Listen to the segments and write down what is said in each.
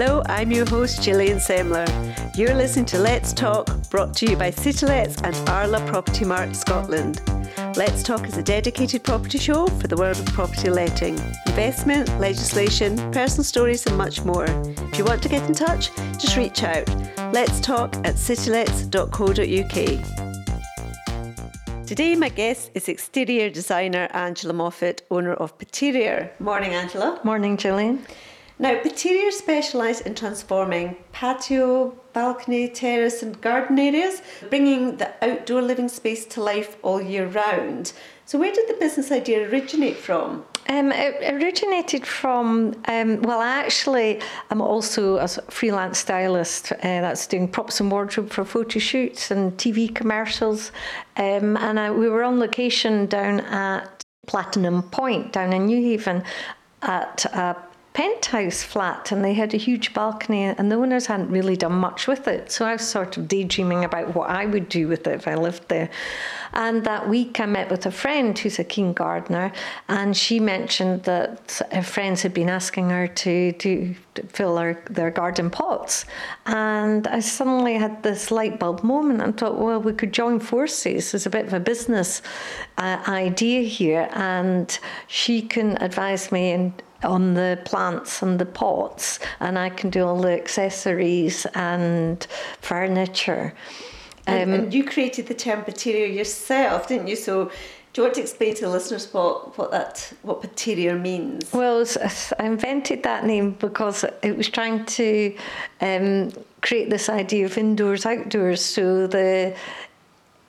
Hello, I'm your host Gillian Semler. You're listening to Let's Talk, brought to you by CityLets and ARLA Propertymark Scotland. Let's Talk is a dedicated property show for the world of property letting, investment, legislation, personal stories, and much more. If you want to get in touch, just reach out. Let's talk at citylets.co.uk. Today, my guest is exterior designer Angela Moffat, owner of Paterior. Morning, Angela. Morning, Gillian. Now, Paterior specialise in transforming patio, balcony, terrace, and garden areas, bringing the outdoor living space to life all year round. So, where did the business idea originate from? Um, it originated from, um, well, I actually am also a freelance stylist uh, that's doing props and wardrobe for photo shoots and TV commercials. Um, and I, we were on location down at Platinum Point down in Newhaven at a penthouse flat and they had a huge balcony and the owners hadn't really done much with it. So I was sort of daydreaming about what I would do with it if I lived there. And that week I met with a friend who's a keen gardener and she mentioned that her friends had been asking her to, to fill their, their garden pots. And I suddenly had this light bulb moment and thought, well, we could join forces. There's a bit of a business uh, idea here and she can advise me and on the plants and the pots, and I can do all the accessories and furniture. Um, and, and, you created the term Paterior yourself, didn't you? So, do you want to explain to the listeners what, what that what Paterior means? Well, I invented that name because it was trying to um, create this idea of indoors outdoors. So the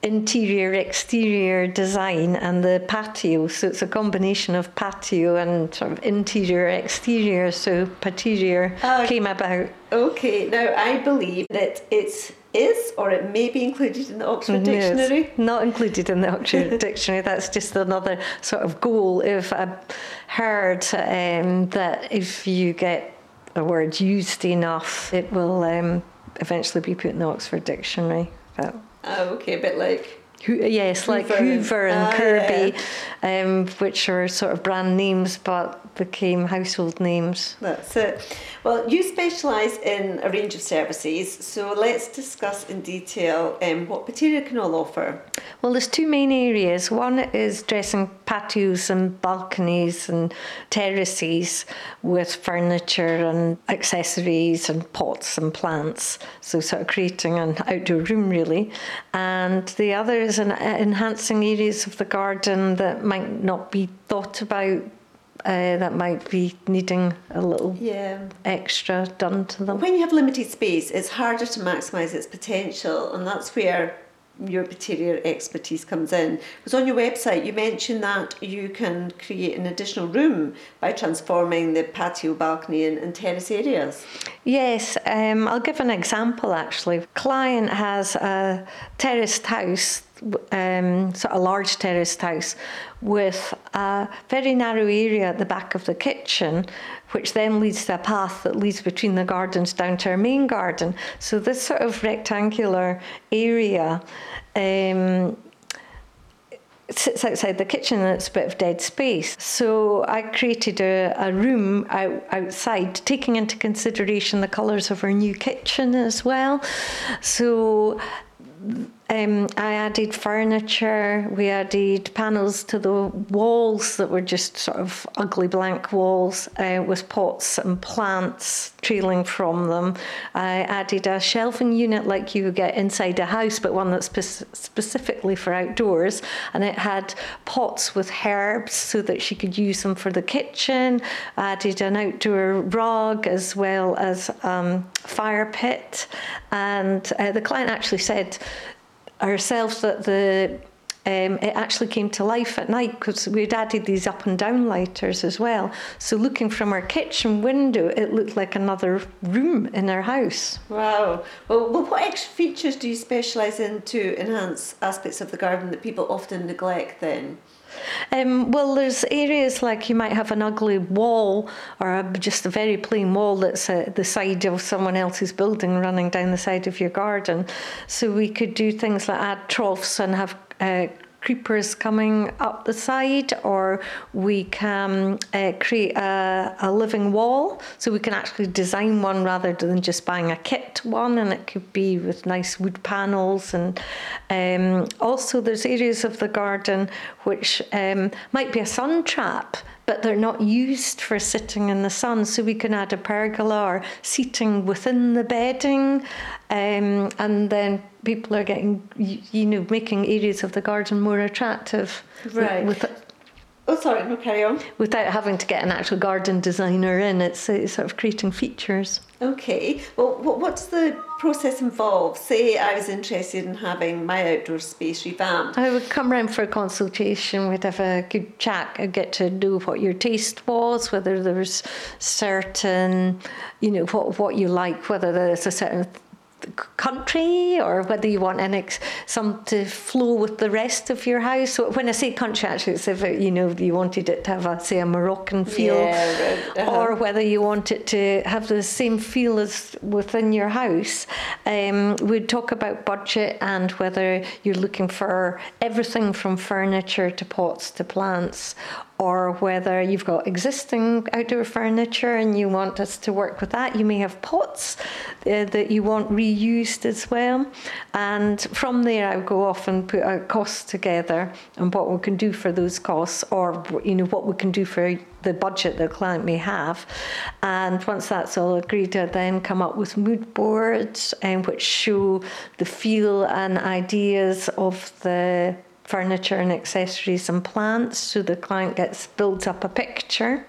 interior exterior design and the patio. So it's a combination of patio and sort of interior exterior. So paterior oh, came about. okay. Now i believe that it is or it may be included in the oxford dictionary. Not included in the oxford dictionary. That's just another sort of goal. If i've heard um, that if you get a word used enough it will um, eventually be put in the oxford dictionary. But Oh, okay, a bit like yes, like Hoover and, and ah, Kirby, yeah. um, which are sort of brand names but became household names. That's it. Well, you specialise in a range of services, so let's discuss in detail um, what can all offer. Well, there's two main areas. One is dressing patios and balconies and terraces with furniture and accessories and pots and plants, so sort of creating an outdoor room really. And the other is an, enhancing areas of the garden that might not be thought about uh, that might be needing a little yeah. extra done to them. When you have limited space, it's harder to maximise its potential, and that's where your Paterior expertise comes in. Because on your website, you mentioned that you can create an additional room by transforming the patio, balcony, and, and terrace areas. Yes, um, I'll give an example actually. Client has a terraced house um, sort of large terraced house with a very narrow area at the back of the kitchen, which then leads to a path that leads between the gardens down to our main garden. So this sort of rectangular area. Um, sits outside the kitchen and it's a bit of dead space. So I created a, a room out, outside, taking into consideration the colours of our new kitchen as well. So um, I added furniture, we added panels to the walls that were just sort of ugly blank walls uh, with pots and plants trailing from them. I added a shelving unit like you would get inside a house, but one that's spe- specifically for outdoors. And it had pots with herbs so that she could use them for the kitchen. I added an outdoor rug as well as um, fire pit. And uh, the client actually said, ourselves that the um, it actually came to life at night because we'd added these up and down lighters as well. So looking from our kitchen window, it looked like another room in our house. Wow. Well, well what extra features do you specialise in to enhance aspects of the garden that people often neglect then? Um, well, there's areas like you might have an ugly wall or a, just a very plain wall that's at the side of someone else's building running down the side of your garden. So we could do things like add troughs and have uh, creepers coming up the side, or we can uh, create a, a, living wall. So we can actually design one rather than just buying a kit one, and it could be with nice wood panels. And um, also, there's areas of the garden which um, might be a sun trap but they're not used for sitting in the sun. So we can add a pergola or seating within the bedding, um, and then people are getting, you know, making areas of the garden more attractive. Right. With, with Oh, sorry, no, carry on. Without having to get an actual garden designer in, it's, it's sort of creating features. Okay, well, what's the process involved? Say I was interested in having my outdoor space revamped. I would come round for a consultation, we'd have a good chat, I'd get to know what your taste was, whether there's certain, you know, what, what you like, whether there's a certain country or whether you want an ex- some to flow with the rest of your house. So when I say country, actually, it's if it, you know you wanted it to have a say a Moroccan feel, yeah, right. uh-huh. or whether you want it to have the same feel as within your house. Um, we'd talk about budget and whether you're looking for everything from furniture to pots to plants, or whether you've got existing outdoor furniture and you want us to work with that. You may have pots uh, that you want reused as well. And from there, I would go off and put a cost together and what we can do for those costs, or you know what we can do for the budget the client may have. And once that's all agreed, I then come up with mood boards um, which show the feel and ideas of the furniture and accessories and plants so the client gets builds up a picture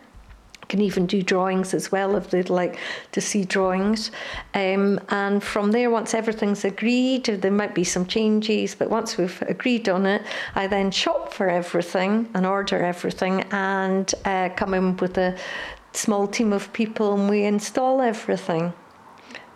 can even do drawings as well if they'd like to see drawings. Um, and from there, once everything's agreed, there might be some changes, but once we've agreed on it, I then shop for everything and order everything and uh, come in with a small team of people and we install everything.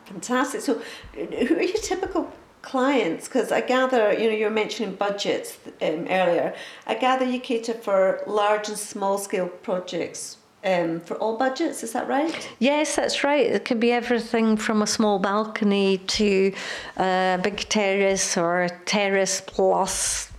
Fantastic. So, who are your typical clients? Because I gather, you know, you were mentioning budgets um, earlier. I gather you cater for large and small scale projects. Um, for all budgets, is that right? Yes, that's right. It could be everything from a small balcony to a big terrace or terrace plus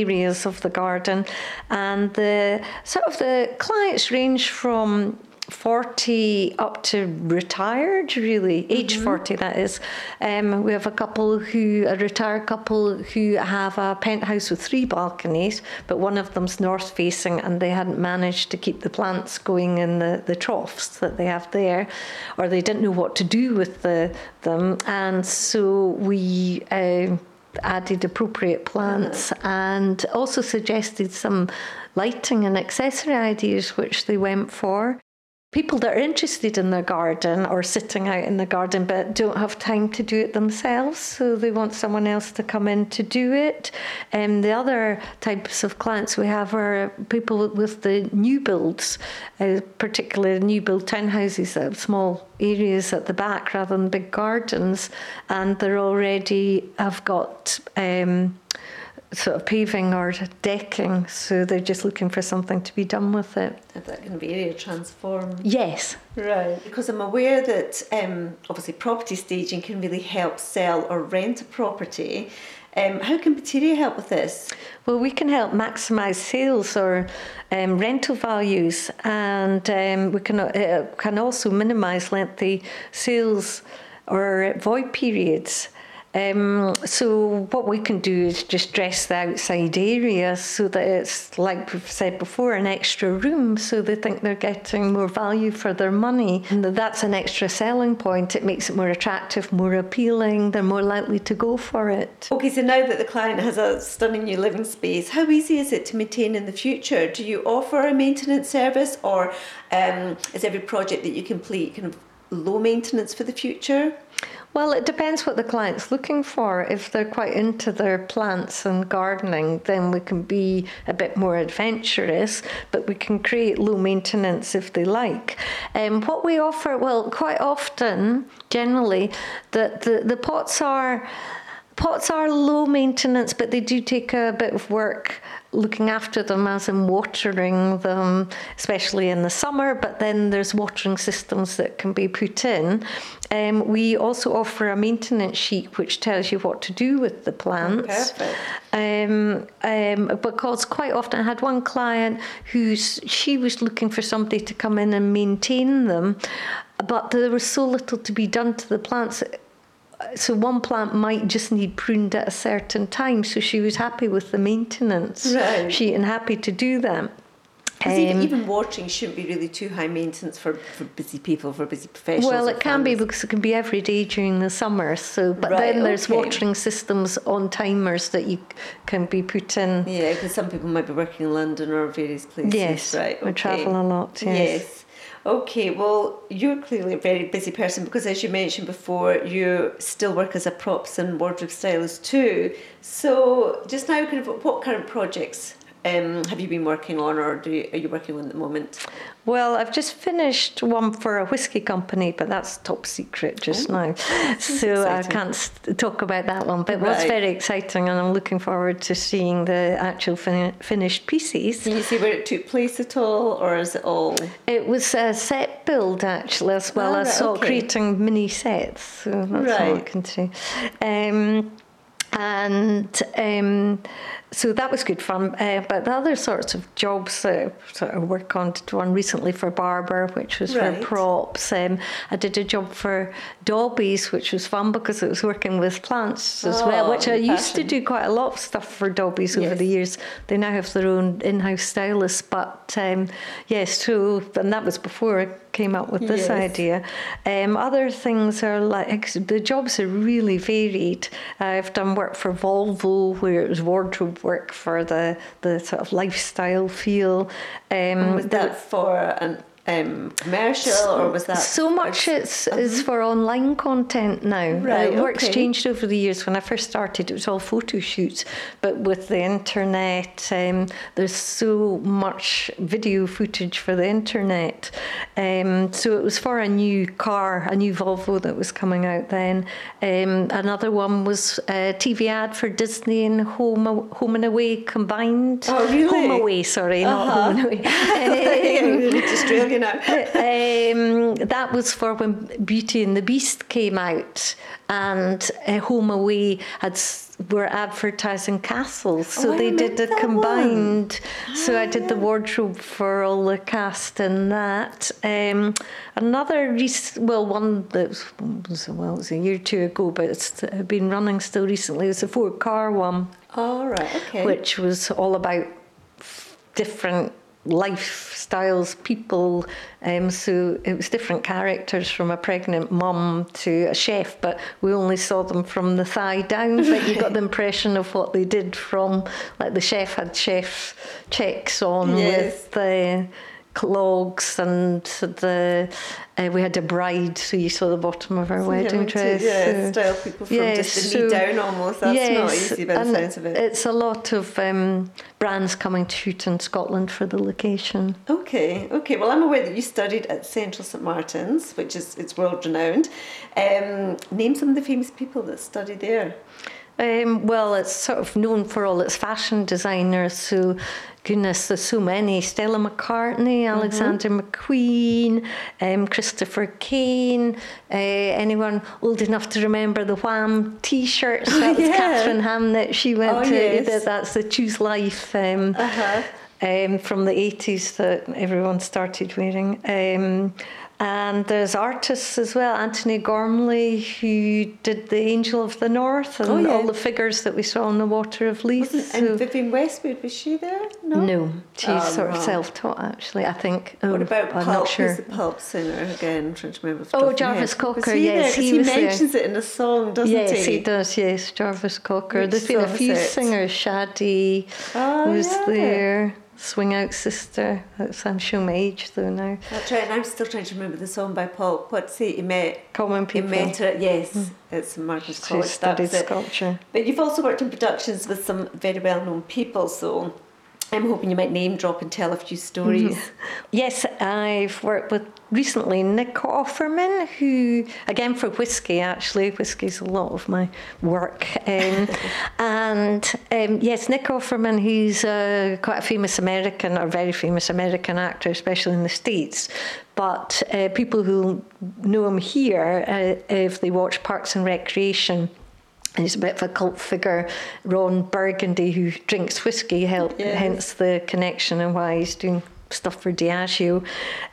areas of the garden, and the sort of the clients range from 40 up to retired, really, age mm-hmm. 40 that is. Um, we have a couple who, a retired couple who have a penthouse with three balconies, but one of them's north facing and they hadn't managed to keep the plants going in the, the troughs that they have there, or they didn't know what to do with the, them. And so we. Uh, added appropriate plants and also suggested some lighting and accessory ideas which they went for people that are interested in their garden or sitting out in the garden but don't have time to do it themselves so they want someone else to come in to do it. And um, the other types of clients we have are people with the new builds uh, particularly new build townhouses that have small areas at the back rather than big gardens and they're already have got um, sort of paving or decking, so they're just looking for something to be done with it. Is that going to be area transformed. Yes. Right. Because I'm aware that um, obviously property staging can really help sell or rent a property. Um, how can Paterior help with this? Well, we can help maximise sales or um, rental values, and um, we can uh, can also minimise lengthy sales or void periods. Um, so what we can do is just dress the outside area so that it's like we've said before, an extra room, so they think they're getting more value for their money, and that's an extra selling point. It makes it more attractive, more appealing. They're more likely to go for it. Okay, so now that the client has a stunning new living space, how easy is it to maintain in the future? Do you offer a maintenance service, or um, is every project that you complete kind of low maintenance for the future? Well, it depends what the client's looking for. If they're quite into their plants and gardening, then we can be a bit more adventurous, but we can create low maintenance if they like. Um, what we offer, well, quite often, generally, the, the, the pots are Pots are low maintenance, but they do take a bit of work looking after them, as in watering them, especially in the summer. But then there's watering systems that can be put in. Um, we also offer a maintenance sheet which tells you what to do with the plants. Perfect. Um, um, because quite often I had one client who's she was looking for somebody to come in and maintain them, but there was so little to be done to the plants so one plant might just need pruned at a certain time. So she was happy with the maintenance Right. sheet and happy to do that. even, Um, even watering shouldn't be really too high maintenance for, for busy people, for busy professionals. well, it can be because it can be every day during the summer. So, but Right, then there's okay. watering systems on timers that you can be put in. Yeah, because some people might be working in London or various places. Yes, right. we okay. travel a lot, yes. Okay, well, you're clearly a very busy person because, as you mentioned before, you still work as a props and wardrobe stylist too. So, just now, kind of, what current projects um, have you been working on, or do you, are you working on at the moment? Well, I've just finished one for a whiskey company, but that's top secret just now. So I can't talk about that one. But it was very exciting, and I'm looking forward to seeing the actual fin- finished pieces. Can you see where it took place at all, or is it all? It was a set build actually, as well Ah, as right, sort okay. creating mini sets. So that's all I can say. Um, and um, so that was good fun. Uh, but the other sorts of jobs that I sort of work on, did one recently for Barbour, which was Right. for props. Um, I did a job for Dobbies, which was fun because it was working with plants as well, Oh, which I used to do quite a lot of stuff for Dobbies over Yes. the years. They now have their own in-house stylist, but um, yes, so and that was before I came up with this Yes. idea. Um, other things are like the jobs are really varied. I've done work for Volvo where it was wardrobe work for the the sort of lifestyle feel. Um, Was the- that for an um, commercial, or was that so much it's is for online content now. Uh-huh. Right, Uh, work's okay. changed over the years. When I first started, it was all photo shoots, but with the internet, um, there's so much video footage for the internet. Um, so it was for a new car, a new Volvo that was coming out then. Um, another one was a TV ad for Disney and Home Home and Away combined. Oh, really? Home Away, sorry, not Uh-huh. Home and Away. Um, Really Australia now. um, that was for when Beauty and the Beast came out, and uh, Home Away had were advertising castles, so Oh, they did a combined. So I Ah, did the wardrobe for all the cast in that. Um, another rec- well, one that was, well, it was a year or two ago, but it's been running still recently. It was a Ford car one All right. Okay. which was all about different lifestyles, people. Um, so it was different characters from a pregnant mum to a chef, but we only saw them from the thigh down. But you got the impression of what they did from, like the chef had chef checks on Yes. with the clogs and the uh, we had a bride so you saw the bottom of her So wedding dress yeah, so- style people from Yes, just the knee so- down almost. That's not easy by the sounds of it. It's a lot of um, brands coming to shoot in Scotland for the location. Okay, okay. Well, I'm aware that you studied at Central St Martin's, which is it's world renowned. Um, name some of the famous people that studied there. Um, well, it's sort of known for all its fashion designers. So, goodness, there's so many: Stella McCartney, Mm-hmm. Alexander McQueen, um, Christopher Kane. Uh, anyone old enough to remember the Wham T-shirts? That was yeah. Katharine Hamnett. She went Oh, to yes. that- that's the Choose Life. Um, Uh-huh. um, from the 80s that everyone started wearing. And there's artists as well, Antony Gormley, who did the Angel of the North and Oh, yeah. all the figures that we saw on the Water of Leith. Wasn't, and Vivienne Westwood was she there? No. no, she's Oh, sort of self-taught actually. I think. Oh, what Oh, about I'm Pulp? not sure. Who's the Pulp singer again? I'm trying to remember. Oh, top of my Jarvis. Cocker, yes, there? he he was there. mentions it in a song, doesn't yes, he? he does. Yes, Jarvis Cocker. Which There's been a few it? singers. Sade Oh, was yeah. there. Swing Out Sister. That's, I'm showing my age though now. That's right. And I'm still trying to remember the song by Pulp. What's it? He met. Common people. met her. Yes, mm. it's Martin's She College. studied That's it. sculpture. But you've also worked in productions with some very well known people. So, I'm hoping you might name drop and tell a few stories. Mm-hmm. Yes, I've worked with recently Nick Offerman, who, again for whiskey actually, whiskey's a lot of my work. Um, and um, yes, Nick Offerman, he's uh, quite a famous American, or very famous American actor, especially in the States. But uh, people who know him here, uh, if they watch Parks and Recreation, and he's a bit of a cult figure. Ron Burgundy, who drinks whiskey, help, yes. hence the connection and why he's doing stuff for Diageo.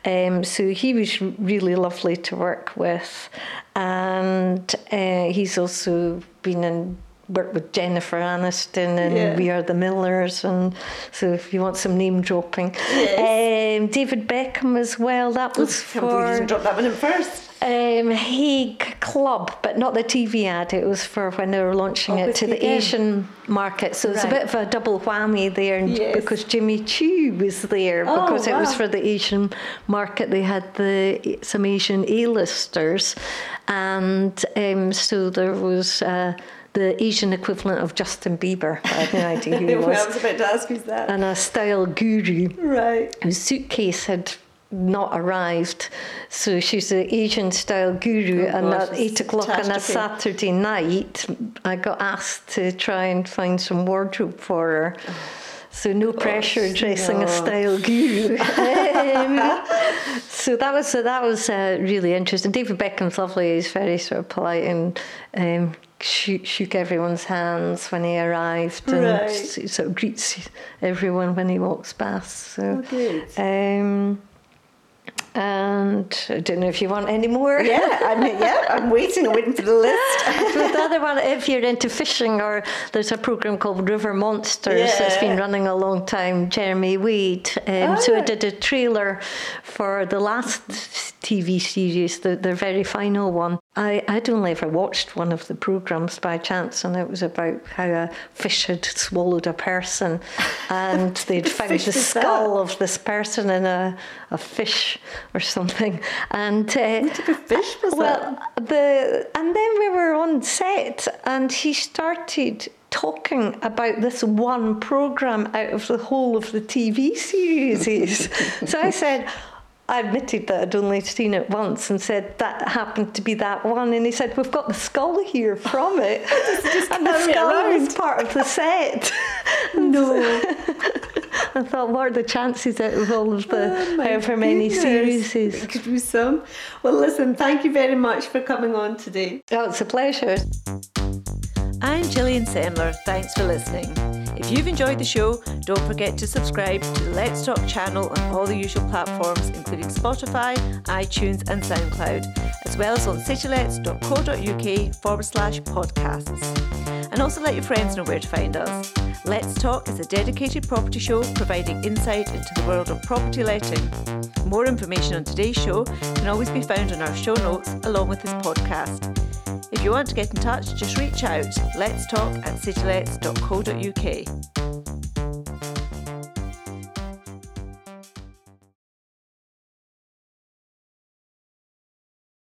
Um, so he was really lovely to work with, and uh, he's also been in worked with Jennifer Aniston and yeah. We Are the Millers, and so if you want some name dropping, yes. um, David Beckham as well. That was oh, for. Drop that one in first. Um, Haig Club, but not the TV ad. It was for when they were launching oh, it to the again. Asian market. So right. it's a bit of a double whammy there yes. because Jimmy Choo was there oh, because wow. it was for the Asian market. They had the some Asian A-listers, and um, so there was. Uh, the Asian equivalent of Justin Bieber. I had no idea who he was. I was about to ask who's that. And a style guru. Right. Whose suitcase had not arrived. So she's an Asian style guru, oh, and at eight o'clock on a Saturday night, I got asked to try and find some wardrobe for her. Oh. So no pressure dressing no. a style guru. um, so that was that was uh, really interesting. David Beckham's lovely. He's very sort of polite and um, shook, shook everyone's hands when he arrived and right. sort of greets everyone when he walks past. So, oh, um, and I don't know if you want any more. Yeah, I'm, yeah, I'm waiting. I'm waiting for the list. the other one, if you're into fishing, or there's a program called River Monsters yeah. that's been running a long time. Jeremy Wade. Um, oh. So I did a trailer for the last TV series, the, the very final one. I, I'd only ever watched one of the programs by chance, and it was about how a fish had swallowed a person, and they'd found the skull that? of this person in a, a fish or something. And uh, what type of fish was well, that? The and then we were on set, and he started talking about this one program out of the whole of the TV series. so I said. I admitted that I'd only seen it once and said that happened to be that one. And he said, We've got the skull here from it. and the skull was part of the set. no. I thought, what are the chances out of all of the oh however many series? It could be some. Well, listen, thank you very much for coming on today. Oh, it's a pleasure. I'm Gillian Semler. Thanks for listening. If you've enjoyed the show, don't forget to subscribe to the Let's Talk channel on all the usual platforms, including Spotify, iTunes, and SoundCloud, as well as on citylets.co.uk forward slash podcasts. And also let your friends know where to find us. Let's Talk is a dedicated property show providing insight into the world of property letting. More information on today's show can always be found on our show notes along with this podcast. If you want to get in touch, just reach out. Let's talk at citylets.co.uk.